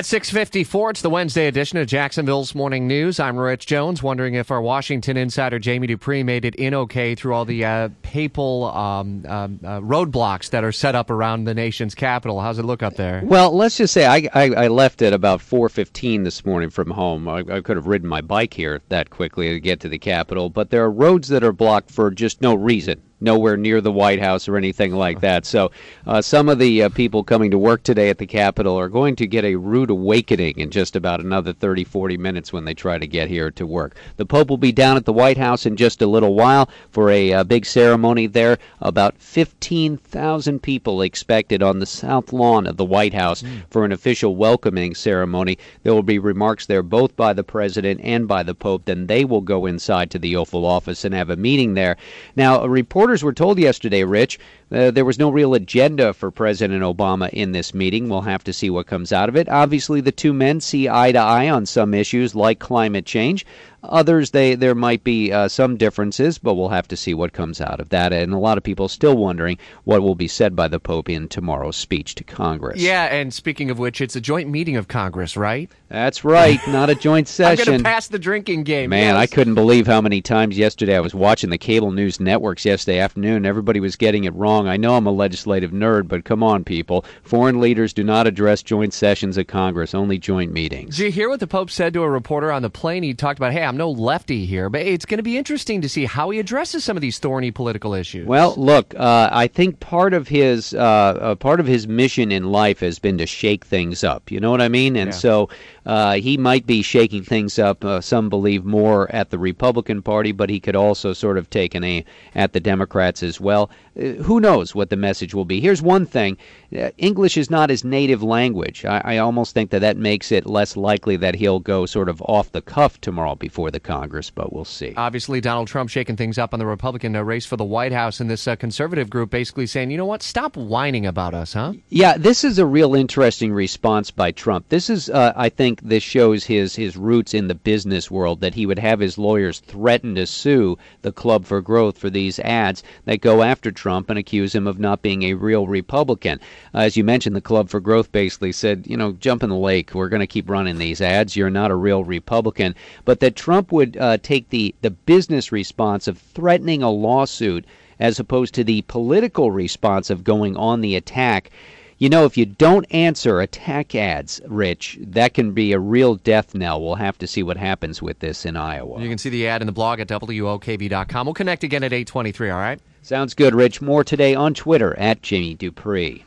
At 6:54, it's the Wednesday edition of Jacksonville's Morning News. I'm Rich Jones, wondering if our Washington insider Jamie Dupree made it in okay through all the uh, papal um, um, uh, roadblocks that are set up around the nation's capital. How's it look up there? Well, let's just say I, I, I left at about 4:15 this morning from home. I, I could have ridden my bike here that quickly to get to the Capitol, but there are roads that are blocked for just no reason nowhere near the White House or anything like that. So uh, some of the uh, people coming to work today at the Capitol are going to get a rude awakening in just about another 30, 40 minutes when they try to get here to work. The Pope will be down at the White House in just a little while for a uh, big ceremony there. About 15,000 people expected on the south lawn of the White House mm. for an official welcoming ceremony. There will be remarks there both by the President and by the Pope. Then they will go inside to the Oval Office and have a meeting there. Now, a reporter Reporters were told yesterday, Rich, uh, there was no real agenda for President Obama in this meeting. We'll have to see what comes out of it. Obviously, the two men see eye to eye on some issues like climate change. Others, they there might be uh, some differences, but we'll have to see what comes out of that. And a lot of people still wondering what will be said by the Pope in tomorrow's speech to Congress. Yeah, and speaking of which, it's a joint meeting of Congress, right? That's right, not a joint session. I'm going to pass the drinking game. Man, yes. I couldn't believe how many times yesterday I was watching the cable news networks yesterday afternoon. Everybody was getting it wrong. I know I'm a legislative nerd, but come on, people. Foreign leaders do not address joint sessions of Congress, only joint meetings. Did you hear what the Pope said to a reporter on the plane? He talked about, hey, I'm no lefty here, but it's going to be interesting to see how he addresses some of these thorny political issues. Well, look, uh, I think part of his uh, uh, part of his mission in life has been to shake things up. You know what I mean? And yeah. so uh, he might be shaking things up. Uh, some believe more at the Republican Party, but he could also sort of take an aim at the Democrats as well. Uh, who knows what the message will be? Here's one thing: English is not his native language. I, I almost think that that makes it less likely that he'll go sort of off the cuff tomorrow before the Congress but we'll see. Obviously, Donald Trump shaking things up on the Republican uh, race for the White House, and this uh, conservative group basically saying, you know what, stop whining about us, huh? Yeah, this is a real interesting response by Trump. This is, uh, I this shows his his roots in the business world that he would have his lawyers threaten to sue the Club for Growth for these ads that go after Trump and accuse him of not being a real Republican. Uh, as you mentioned, the Club for Growth basically said, you know, jump in the lake. We're going to keep running these ads. You're not a real Republican. But that Trump would uh, take the, the business response of threatening a lawsuit as opposed to the political response of going on the attack. You know, if you don't answer attack ads, Rich, that can be a real death knell. We'll have to see what happens with this in Iowa. You can see the ad in the blog at WOKV.com. We'll connect again at 823, all right? Sounds good, Rich. More today on Twitter at Jimmy Dupree.